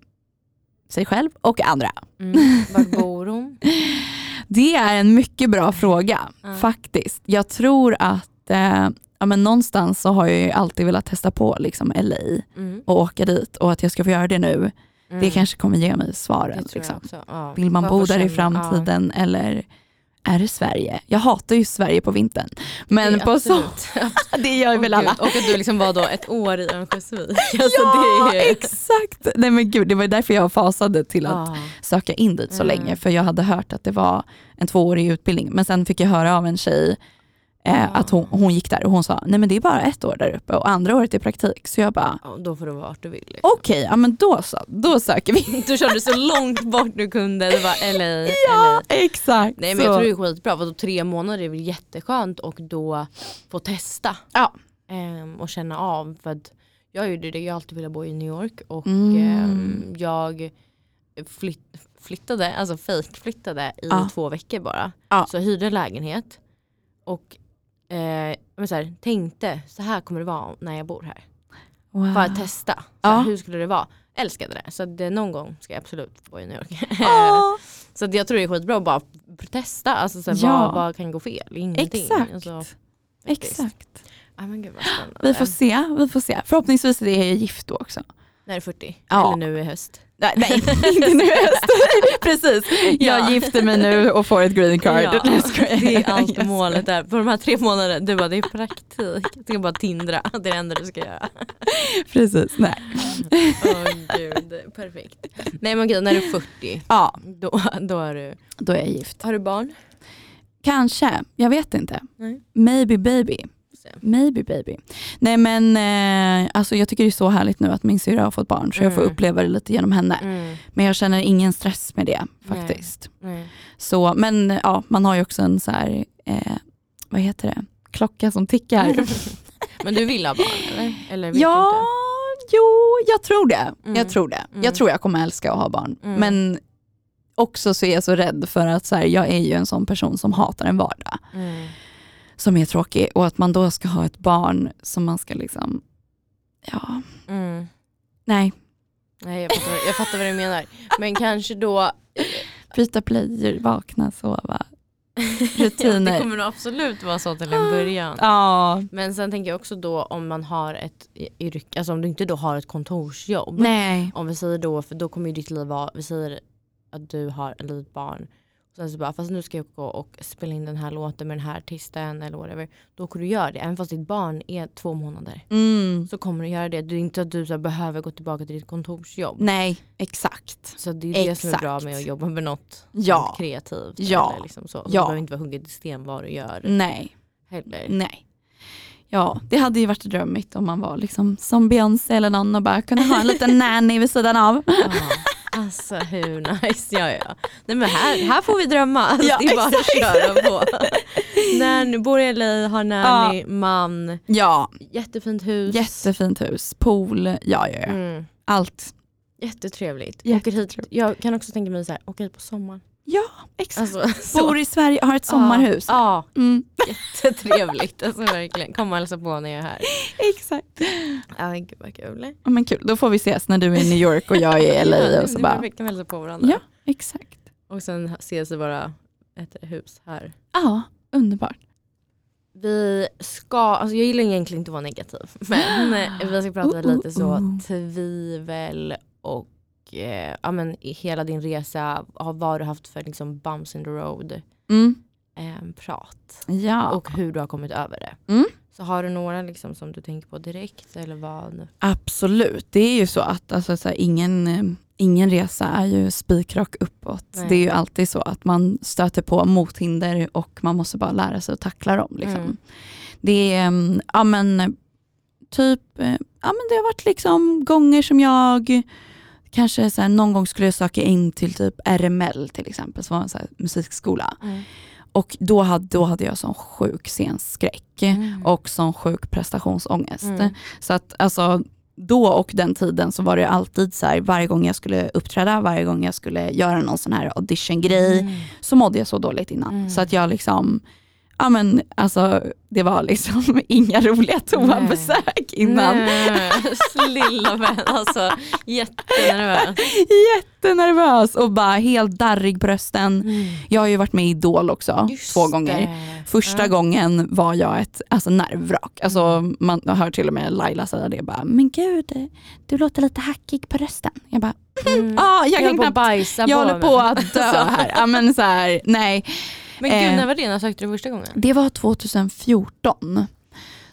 sig själv och andra. Mm. Var bor hon? [laughs] Det är en mycket bra fråga Ja. faktiskt. Jag tror att eh, ja, men någonstans så har jag ju alltid velat testa på liksom LA Mm. och åka dit och att jag ska få göra det nu. Det Mm. kanske kommer ge mig Det svaren. Liksom. Ja. Vill man Bara bo där i framtiden eller, är det Sverige? Jag hatar ju Sverige på vintern. Men Det på absolut. [laughs] det gör väl Åh, alla. gud. Och att du liksom var då ett år i Örnsköldsvik. [laughs] Alltså, ja, det är... exakt! Nej men gud, det var därför jag fasade till att Ah. söka in dit så Mm. länge. För jag hade hört att det var en tvåårig utbildning. Men sen fick jag höra av en tjej eh, Ah. att hon, hon gick där och hon sa, nej men det är bara ett år där uppe och andra året är praktik. Så jag bara, Ja, då får du vara vart du vill. Liksom. okej, ja men då så, då söker vi. Du körde så långt bort du kunde. Det var LA, [laughs] ja, LA. exakt. Nej men så. jag tror det är skitbra. Vadå, tre månader är väl jätteskönt och då få testa. Ja. Ehm, och känna av. För att jag gjorde det, jag har alltid velat bo i New York och Mm. ehm, jag flytt, flyttade, alltså fake flyttade i Ja. två veckor bara. Ja. Så jag hyrde en lägenhet och eh, men så här, tänkte så här kommer det vara när jag bor här. Wow. För att testa. Så Ja. här, Hur skulle det vara? Älskade det. Så det, någon gång ska jag absolut bo i New York. Åh, [laughs] så jag tror det är skitbra att bara testa. Alltså, så här, Ja. vad, vad kan gå fel? Ingenting. Exakt. Alltså, exakt. Ja, men gud. Vi får se, vi får se. Förhoppningsvis är jag gift då också. När är 40? Ja. Eller nu i höst? Nej, nej [laughs] inte nu. [laughs] Precis, jag Ja. gifter mig nu och får ett green card. Ja, [laughs] det är allt målet där. På de här tre månaderna, du bara det är praktik. Du ska bara tindra, det är det enda du ska göra. Precis, nej. Åh gud, perfekt. Nej men gud, när du är 40, Ja, då, då är du... då är jag gift. Har du barn? Kanske, jag vet inte. Nej. Maybe baby. Maybe baby. Nej men eh, alltså jag tycker det är så härligt nu att min syrra har fått barn så jag får Mm. uppleva det lite genom henne. Mm, Men jag känner ingen stress med det faktiskt. nej. Så, men ja, man har ju också en så här, eh, vad heter det, klocka som tickar. [laughs] Men du vill ha barn eller? Eller vet ja, du inte? jo, jag tror det. Mm. Jag tror det. Mm. Jag tror jag kommer älska att ha barn. Mm. Men också så är jag så rädd för att så här, jag är ju en sån person som hatar en vardag Mm. Som är tråkig och att man då ska ha ett barn som man ska liksom, ja, Mm. nej, Nej jag fattar, jag fattar vad du menar. Men kanske då byta blöjor, vakna, sova. [laughs] Rutiner. det kommer nog absolut vara så till en början. Ja, Men sen tänker jag också då om man har ett yrke, alltså om du inte då har ett kontorsjobb. nej, Om vi säger då, för då kommer ju ditt liv vara, vi säger att du har ett litet barn. Sen så bara, fast nu ska jag gå och spela in den här låten med den här artisten eller whatever. Då kommer du göra det, även fast ditt barn är två månader. mm. Så kommer du göra det. Det är inte att du så behöver gå tillbaka till ditt kontorsjobb. nej, exakt. Så det är det som är bra Exakt. med att jobba med något Ja. kreativt. Ja. Eller liksom så. Ja. Du behöver inte vara hugget i sten vad du gör Nej, heller. nej. Ja, det hade ju varit drömmigt om man var liksom som Beyoncé eller någon och bara kunde ha en liten [laughs] nanny vid sidan av. Ja, alltså hur nice, ja ja. Nej men här, här får vi drömma, alltså, Ja, det är bara att köra på. Nanny, bor i LA, har nanny, man, Ja, jättefint hus. jättefint hus, pool, ja ja ja. Mm, Allt. jättetrevligt. Åker hit, Jättetrevligt. jag kan också tänka mig så här, åka hit på sommaren. Ja, exakt. Alltså, [laughs] så. Bor i Sverige och har ett sommarhus. Ja, Mm. jättetrevligt. Alltså verkligen, kom och hälsa på när jag är här. Exakt. Ja gud vad kul. Ja, men kul, då får vi ses när du är i New York och jag är i [laughs] LA och så bara, perfekt, kan vi hälsa på varandra. ja exakt. Och sen ses i våra ett hus här. Ja, underbart. Vi ska, alltså jag gillar egentligen inte att vara negativ men [gasps] vi ska prata Oh, oh, lite så oh. tvivel och eh, ja, men i hela din resa, har- vad har du haft för liksom, bumps in the road Mm. eh, prat Ja, och hur du har kommit över det. Mm. Så har du några liksom, som du tänker på direkt eller vad? absolut. Det är ju så att alltså, så här, ingen, eh, ingen resa är ju spikrak uppåt. Nej. Det är ju alltid så att man stöter på mothinder och man måste bara lära sig att tackla dem. Liksom. Mm. Det är, mm, ja men typ, eh, ja men det har varit liksom gånger som jag Kanske så här, någon gång skulle jag söka in till typ RML till exempel, som var en så musikskola. Mm. Och då hade, då hade jag sån sjuk scenskräck Mm. och sån sjuk prestationsångest. Mm. Så att alltså, då och den tiden så var det alltid så här, varje gång jag skulle uppträda, varje gång jag skulle göra någon sån här audition-grej, Mm. så mådde jag så dåligt innan. Mm. Så att jag liksom, ja men alltså det var liksom [laughs] inga roliga toabesök innan. Nej, lilla vän, alltså jättenervös. Jättenervös och bara helt darrig på rösten. Mm. Jag har ju varit med i Idol också, Just två gånger. det. Första Ja. gången var jag ett alltså, nervvrak. Alltså, man hör till och med Laila säga det. Bara, men gud, du låter lite hackig på rösten. Jag bara, Mm. ah, jag, Jag kan knappt jag håller på att dö här. Ja, men så här. Nej. Men gud, Eh, när var det? När sökte du första gången? Det var 2014.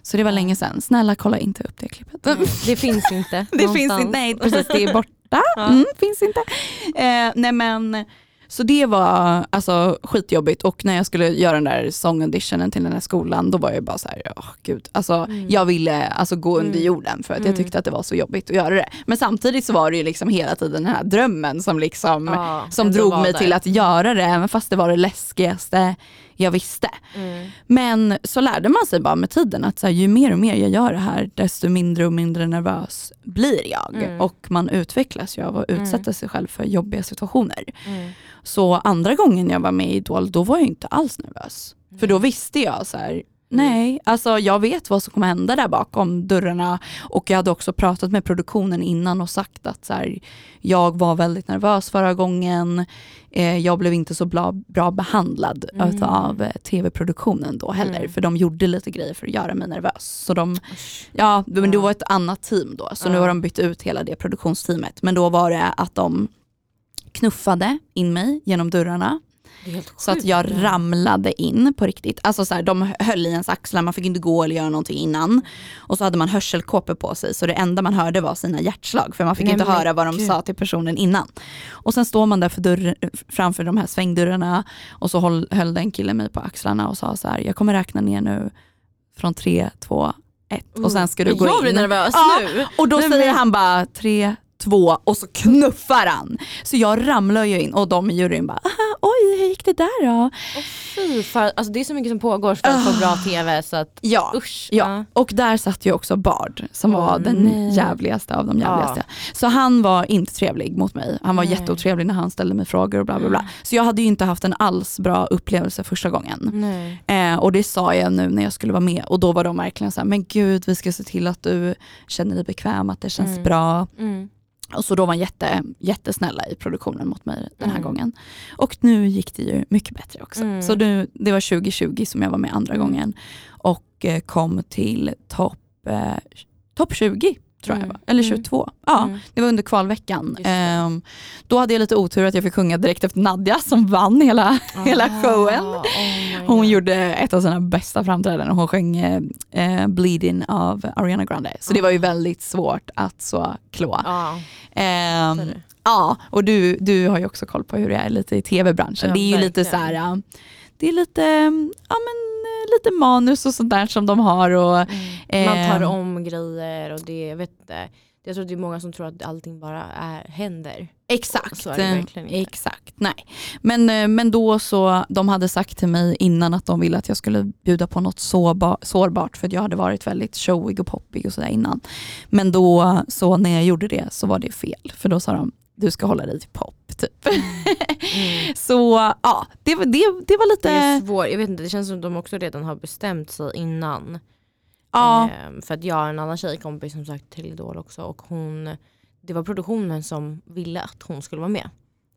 Så det var länge sedan. Snälla kolla inte upp det klippet. Nej, det finns inte. [laughs] Det finns någonstans. inte, nej precis det är borta. Ja. Mm, finns inte. Eh, nej men, så det var alltså skitjobbigt och när jag skulle göra den där sångauditionen till den här skolan då var jag bara så här, åh gud. Alltså, Mm. Jag ville alltså, gå under Mm. jorden för att jag Mm. tyckte att det var så jobbigt att göra det. Men samtidigt så var det ju liksom hela tiden den här drömmen som liksom Ja, som drog mig där. till att göra det även fast det var det läskigaste jag visste. Mm. Men så lärde man sig bara med tiden att så här, ju mer och mer jag gör det här desto mindre och mindre nervös blir jag. Mm. Och man utvecklas ju av att Mm. utsätta sig själv för jobbiga situationer. Mm. Så andra gången jag var med i Idol då var jag inte alls nervös. För då visste jag så här, nej, alltså jag vet vad som kommer hända där bakom dörrarna och jag hade också pratat med produktionen innan och sagt att så här, jag var väldigt nervös förra gången, eh, jag blev inte så bra, bra behandlad Mm. av eh, tv-produktionen då heller Mm. för de gjorde lite grejer för att göra mig nervös. Så de, Usch. ja, men det var ett annat team då så nu Ja. har de bytt ut hela det produktionsteamet men då var det att de knuffade in mig genom dörrarna så att jag ramlade in på riktigt. Alltså så här, de höll i ens axlar, man fick inte gå eller göra någonting innan. Och så hade man hörselkåpor på sig så det enda man hörde var sina hjärtslag för man fick Nej, inte höra vad de gud. sa till personen innan. Och sen står man där för dörr, framför de här svängdörrarna och så höll, höll den killen mig på axlarna och sa så här, jag kommer räkna ner nu från tre, två, ett och sen ska du gå jag in. blir nervös Ja, nu. Och då Nej, säger men- han bara tre, två och så knuffar han. Så jag ramlar ju in och de i juryn bara, "Aha, oj hur gick det där då? Åh, fy fan. Alltså, det är så mycket som pågår för att få bra tv så att Ja, usch. ja. och där satt ju också Bard som Åh, var den nej. jävligaste av de jävligaste. Så han var inte trevlig mot mig. Han var Nej. jätteotrevlig när han ställde mig frågor och bla bla bla. Mm. Så jag hade ju inte haft en alls bra upplevelse första gången. Eh, och det sa jag nu när jag skulle vara med och då var de verkligen så här, men gud vi ska se till att du känner dig bekväm, att det känns Mm. bra. Mm. Och så då var han jätte, jättesnälla i produktionen mot mig den här Mm. gången. Och nu gick det ju mycket bättre också. Mm. Så nu, det var 2020 som jag var med andra Mm. gången och eh, kom till topp eh, top 20 tror jag Mm. eller Mm. 22. Ja, Mm. det var under kvalveckan. Ehm, då hade jag lite otur att jag fick sjunga direkt efter Nadja som vann hela, hela Ah, showen. oh [laughs] Hon gjorde ett av sina bästa framträdanden. Hon sjöng eh, eh, Bleeding av Ariana Grande. Så det var ju väldigt svårt att så klå. Är det. ja, och du, du har ju också koll på hur det är lite i tv-branschen. Ja, det är ju lite så verkligen. här, det är lite, ja men lite manus och sånt där som de har och Mm. Man tar om grejer och det, jag vet inte. Jag tror det är många som tror att allting bara är, händer. Exakt. Så är det verkligen inte. Exakt, nej. Men, eh, men då så, de hade sagt till mig innan att de ville att jag skulle bjuda på något sårba, sårbart för att jag hade varit väldigt showig och poppig och sådär innan. Men då så när jag gjorde det så var det fel för då sa de du ska hålla dig till pop typ. Mm. [laughs] så ja, det, var- det, det var Det är lite, svårt, jag vet inte, det känns som de också redan har bestämt sig innan. ja, Ehm, för att jag har en annan tjejkompis som sagt till Idol också och hon, det var produktionen som ville att hon skulle vara med.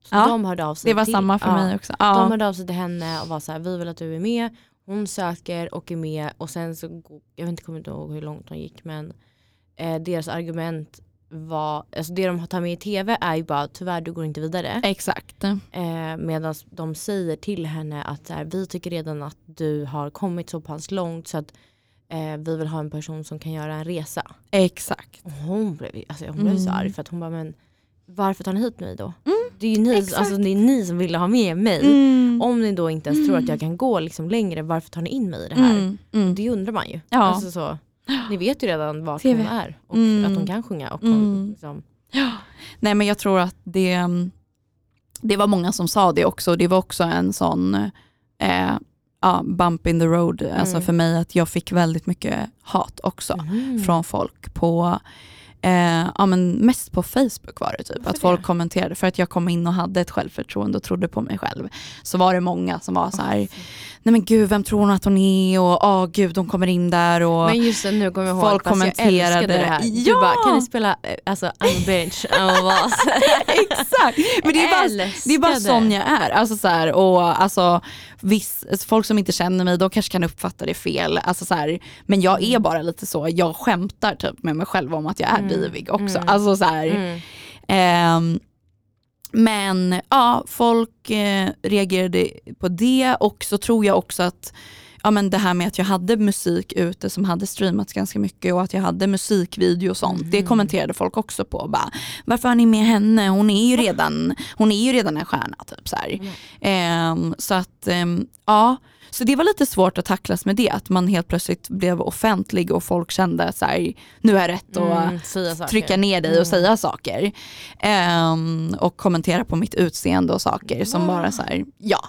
Så Ja, de hörde av sig det var till, samma för ja, mig också. De Ja. hörde av sig till henne och var så här, vi vill att du är med. Hon söker och är med och sen så, jag vet inte, kommer inte ihåg hur långt hon gick men eh, deras argument var, alltså det de tar med i tv är ju bara tyvärr du går inte vidare. Exakt. Eh, Medan de säger till henne att så här, vi tycker redan att du har kommit så pass långt så att eh, vi vill ha en person som kan göra en resa. Exakt. Och hon blev, alltså hon blev så Mm. arg för att hon bara men varför tar ni hit mig då? Mm, Det är ju ni, exakt. alltså, det är ni som ville ha med mig. Mm. Om ni då inte ens tror att Mm. jag kan gå liksom längre, varför tar ni in mig i det här? Mm. Mm. Det undrar man ju. Ja. Alltså så, ni vet ju redan TV. hon är och Mm. att hon kan sjunga. Och Mm. hon, liksom, Nej men jag tror att det, det var många som sa det också. Det var också en sån eh, ja, bump in the road alltså Mm. för mig att jag fick väldigt mycket hat också mm. från folk på Eh, ja, men mest på Facebook var det typ, Varför att folk det? kommenterade för att jag kom in och hade ett självförtroende och trodde på mig själv. Så var det många som var så här, nej men gud vem tror hon att hon är och åh gud hon kommer in där och Men just det, nu kommer jag ihåg Folk fast jag kommenterade älskade det här. det. Du Ja! bara, kan ni spela eh, alltså, I'm a bitch? [laughs] [laughs] Exakt, men det är bara Det är bara sån jag är. Alltså så här, och alltså, viss, folk som inte känner mig, de kanske kan uppfatta det fel. Alltså så här, men jag är bara lite så, jag skämtar typ med mig själv om att jag är Mm, divig också. mm. Alltså så här, Mm. ehm, men ja, folk eh, reagerade på det och så tror jag också att ja, men det här med att jag hade musik ute som hade streamats ganska mycket och att jag hade musikvideo och sånt. Mm. Det kommenterade folk också på. Bara, Varför har ni med henne? Hon är ju redan, hon är ju redan en stjärna. Typ, så, mm. eh, så att eh, ja, så det var lite svårt att tacklas med det, att man helt plötsligt blev offentlig och folk kände att nu är rätt att mm, trycka ner dig och mm. säga saker. Um, och kommentera på mitt utseende och saker som bara så här, ja.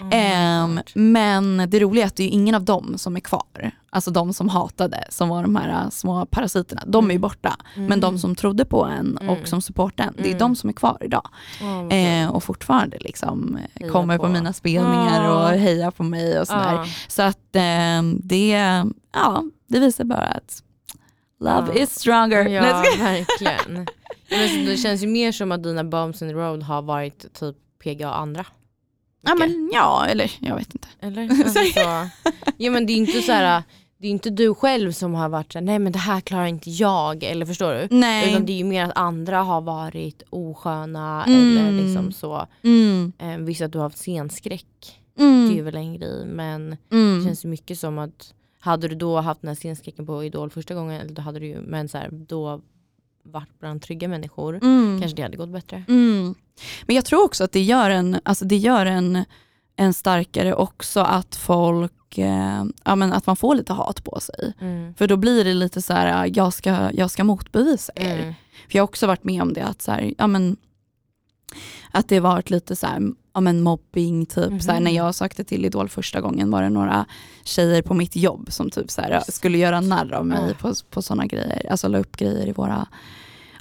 Um, men det roliga är att det är ingen av dem som är kvar. Alltså de som hatade, som var de här äh, små parasiterna, de är ju mm. borta. Mm. Men de som trodde på en och mm. som supportade en, det är mm. de som är kvar idag. Oh, eh, och fortfarande liksom eh, kommer på. på. mina spelningar oh. och hejar på mig och sådär. Oh. Så att eh, det, ja, det visar bara att love is stronger. Ja, verkligen. [laughs] Men det känns ju mer som att dina bumps in the road har varit typ PGA andra. Ja, men, ja, eller jag vet inte. Eller? [laughs] Alltså, så, ja, men det är inte så här, det är inte du själv som har varit såhär, nej men det här klarar inte jag, eller förstår du? Nej. Utan det är ju mer att andra har varit osköna mm. eller liksom så. Mm. Eh, visst att du har haft scenskräck, mm. det är väl en grej men mm. det känns ju mycket som att hade du då haft den här scenskräcken på Idol första gången, eller då hade du ju, men så här, då varit bland trygga människor, mm. kanske det hade gått bättre. Mm. Men jag tror också att det gör en, alltså det gör en, en starkare också att folk, eh, ja, men att man får lite hat på sig. Mm. För då blir det lite så här, jag ska, jag ska motbevisa er. Mm. För jag har också varit med om det, att, så här, ja, men, att det varit lite så här, ja, men mobbing, typ mm så här, när jag sökte till Idol första gången var det några tjejer på mitt jobb som typ så här, skulle göra narr av mig på, på sådana grejer, alltså la upp grejer i våra,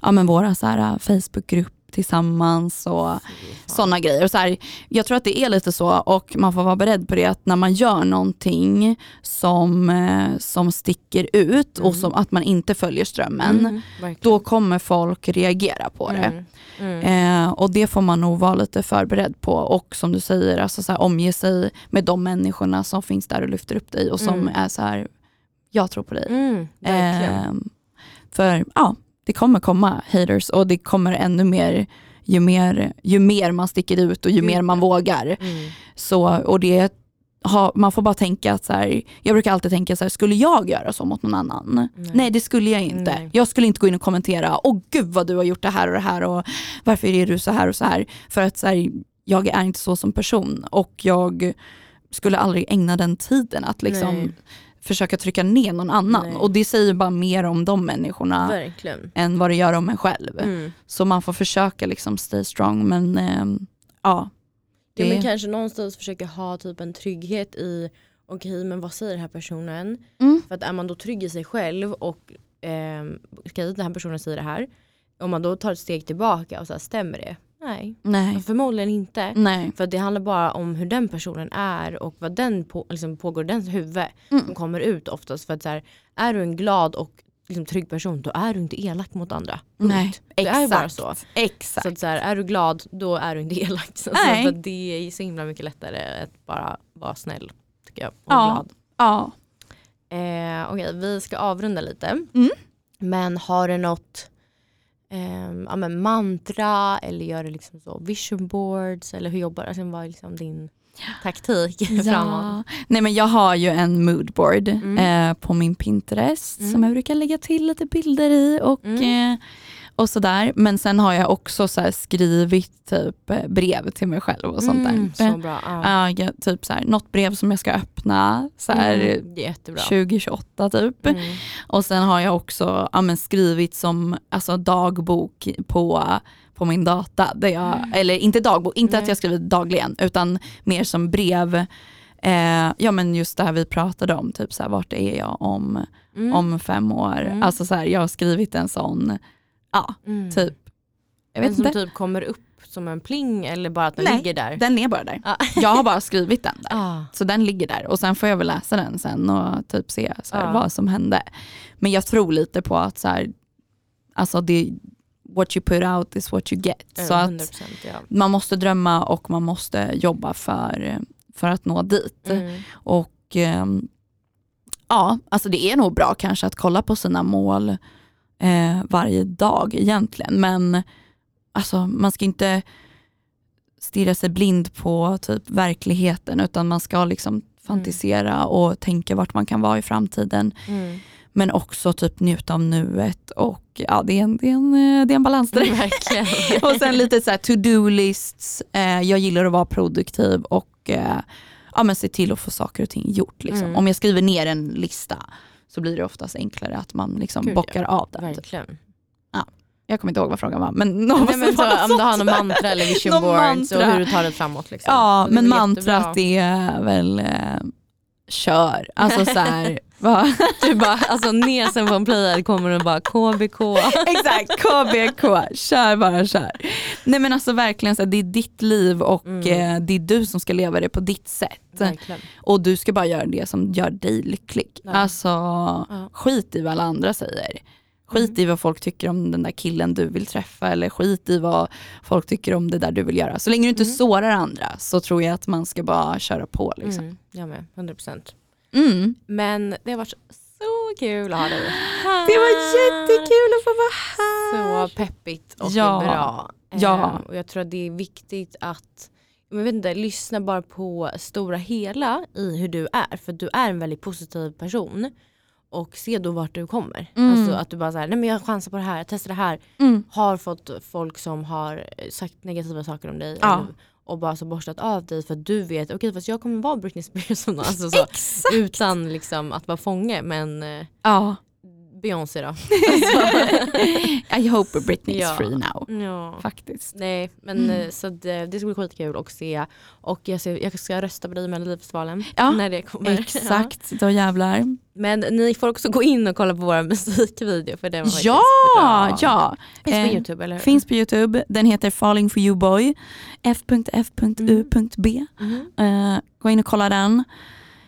ja, men våra så här, Facebookgrupp tillsammans och sådana grejer. Så här, jag tror att det är lite så och man får vara beredd på det att när man gör någonting som, eh, som sticker ut mm. och som att man inte följer strömmen, mm, då kommer folk reagera på det. Mm. mm. Eh, och det får man nog vara lite förberedd på och som du säger, alltså så här, omge sig med de människorna som finns där och lyfter upp dig och som mm. är så här, jag tror på dig. Eh, för ja, det kommer komma haters och det kommer ännu mer ju mer, ju mer man sticker ut och ju mer man vågar. Mm. Så, och det ha, man får bara tänka att så här, jag brukar alltid tänka så här, skulle jag göra så mot någon annan? Nej, Nej det skulle jag inte. Nej. Jag skulle inte gå in och kommentera, åh gud vad du har gjort det här och det här och varför är du så här och så här? För att så här, jag är inte så som person och jag skulle aldrig ägna den tiden att liksom Nej försöka trycka ner någon annan. Nej. Och det säger bara mer om de människorna Verkligen. än vad det gör om en själv. Mm. Så man får försöka liksom stay strong men eh, ja. Det... Ja men kanske någonstans försöka ha typ en trygghet i okej okay, men vad säger den här personen? Mm. För att är man då trygg i sig själv och eh, okej den här personen säger det här. Om man då tar ett steg tillbaka och så här, stämmer det? Nej, Nej. förmodligen inte. Nej. För det handlar bara om hur den personen är och vad den på, liksom pågår i dens huvud mm. som kommer ut oftast. För att så här, är du en glad och liksom, trygg person då är du inte elak mot andra. Nej, det exakt. är bara så. Exakt. Så, att, så här, är du glad då är du inte [laughs] elak. Så, Nej. Så, det är så himla mycket lättare att bara vara snäll tycker jag. Och ja. glad. Ja. Eh, Okej, okay, vi ska avrunda lite. Mm. Men har du något eh, ja, men mantra eller gör du liksom så vision boards eller hur jobbar? Alltså, vad är liksom din taktik [gasps] ja. framåt? Nej men jag har ju en moodboard mm. eh, på min Pinterest mm. som jag brukar lägga till lite bilder i och mm. eh, och sådär. Men sen har jag också så skrivit typ eh, brev till mig själv och sånt mm, där. Så bra. Ja. Uh, typ så här, något brev som jag ska öppna så här, mm, 2028 typ. Mm. Och sen har jag också ja, skrivit som alltså, dagbok på på min data. Där jag, mm. Eller inte dagbok, inte att jag skriver dagligen utan mer som brev. Eh, ja men just det här vi pratade om, typ så här, vart är jag om, mm. om fem år. Mm. Alltså så här, jag har skrivit en sån Ja, mm. typ. Jag vet inte. som typ kommer upp som en pling eller bara att den Nej, ligger där? den är bara där. Ah. [laughs] Jag har bara skrivit den där. Ah. Så den ligger där och sen får jag väl läsa den sen och typ se så här, ah. vad som hände. Men jag tror lite på att så här, alltså det, what you put out is what you get. så att ja. man måste drömma och man måste jobba för, för att nå dit. Mm. Och um, ja, alltså det är nog bra kanske att kolla på sina mål eh, varje dag egentligen. Men alltså, man ska inte stirra sig blind på typ verkligheten utan man ska liksom fantisera och tänka vart man kan vara i framtiden. Mm. Men också typ njuta av nuet och ja, det är en, det är en, eh, det är en balans där. [laughs] Verkligen. [laughs] och sen lite så här to-do lists, eh, jag gillar att vara produktiv och eh, ja, men se till att få saker och ting gjort. Liksom. Mm. Om jag skriver ner en lista så blir det oftast enklare att man liksom Gud, bockar av den. Verkligen. Jag kommer inte ihåg vad frågan var men [laughs] något Nej, men så, var om du har något mantra eller [laughs] vision Någon boards och mantra. hur du tar det framåt. Liksom. Ja det men mantrat det är väl eh, kör. Alltså så här, [laughs] va? Du bara, alltså nesen på en playhead kommer och bara KBK. Exakt, KBK, kör bara kör. Nej men alltså verkligen så här, det är ditt liv och Mm. eh, det är du som ska leva det på ditt sätt. Verkligen. Och du ska bara göra det som gör dig lycklig. Ja. Alltså Ja. skit i vad alla andra säger. Skit i vad folk tycker om den där killen du vill träffa eller skit i vad folk tycker om det där du vill göra. Så länge du inte Mm. sårar andra så tror jag att man ska bara köra på. Liksom. Mm, jag med, 100%. Mm. Men det har varit så kul att ha dig här. Det var jättekul att få vara här. Så peppigt och Ja. bra. Ja. Eh, och jag tror att det är viktigt att jag vet inte, lyssna bara på stora hela i hur du är. För du är en väldigt positiv person. Och se då vart du kommer. Mm. Alltså att du bara såhär, nej men jag chansar på det här, jag testar det här. Mm. Har fått folk som har sagt negativa saker om dig. Ja. Och bara så borstat av dig för att du vet, okej fast jag kommer vara Britney Spears. Alltså så, [laughs] utan liksom att vara fånge. Men eh, Ja. Beyoncé då. [laughs] I hope Britney is Ja. free now. ja. Faktiskt. Nej men Mm. eh, så att, eh, det ska bli skitkul att se. Och jag, ser, jag ska rösta på dig i Melodifestivalen Ja, när det kommer. Ja. Exakt, då jävlar. Men ni får också gå in och kolla på vår musikvideo för den var Ja, bra. ja. Finns på Eh, youtube eller hur? Finns på youtube, den heter Falling for you boy, f.f.u.b. Mhm. Eh, gå in och kolla den.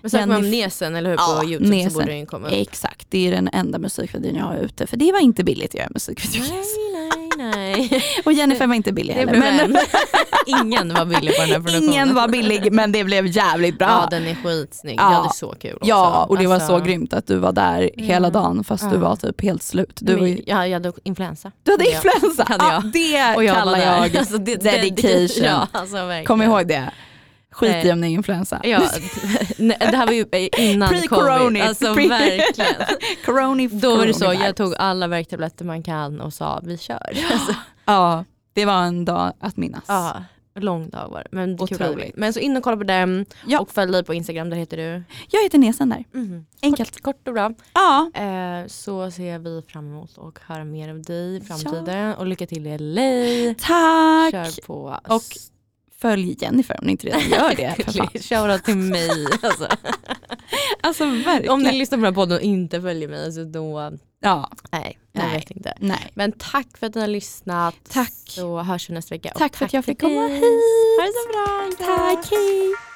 Men söker man Jenny- Nesen eller hur Ja, på youtube Nesen. så borde den komma upp. Exakt, det är den enda musikvideon jag har ute för det var inte billigt att göra musikvideo. Nej nej nej. [laughs] Och Jennifer var inte billig Det heller. Men, en. [laughs] Ingen var billig på den här produktionen. ingen var billig men det blev jävligt bra. Ja den är skitsnygg. Ja. Jag hade så kul också. Ja, och det var Alltså, så grymt att du var där hela Mm. dagen fast du Ja. var typ helt slut. Du, var ju, ja, jag hade influensa. du hade Ja, influensa, ja, det Och jag kallar var jag [laughs] Alltså, det- det- dedication. Ja, alltså. Kom ihåg det. Skit i om det är influensa. Ja, [laughs] nej, det här var ju innan covid. Alltså verkligen. [laughs] Corona, Då var det så, jag tog alla värktabletter man kan och sa vi kör. Alltså, Ja, det var en dag att minnas. ja, lång dag var det. Men det Otroligt. roligt. Men så in och kolla på den Ja. och följ dig på Instagram, där heter du? Jag heter Nesen där. Mhm. Enkelt. Kort, kort och bra. Ja, Eh, så ser vi fram emot och höra mer av dig i framtiden. Och lycka till i LA. tack. Kör på. Och Följ Jennifer om ni inte redan gör det. Shoutout till mig. [laughs] Alltså. Alltså verkligen. Om ni lyssnar på den här podden och inte följer mig så då, Ja, nej, jag Nej. vet inte. nej. Men tack för att ni har lyssnat. Tack. Så hörs vi nästa vecka. Och Tack för att jag fick komma hit. Ha det så bra. Tack, hej.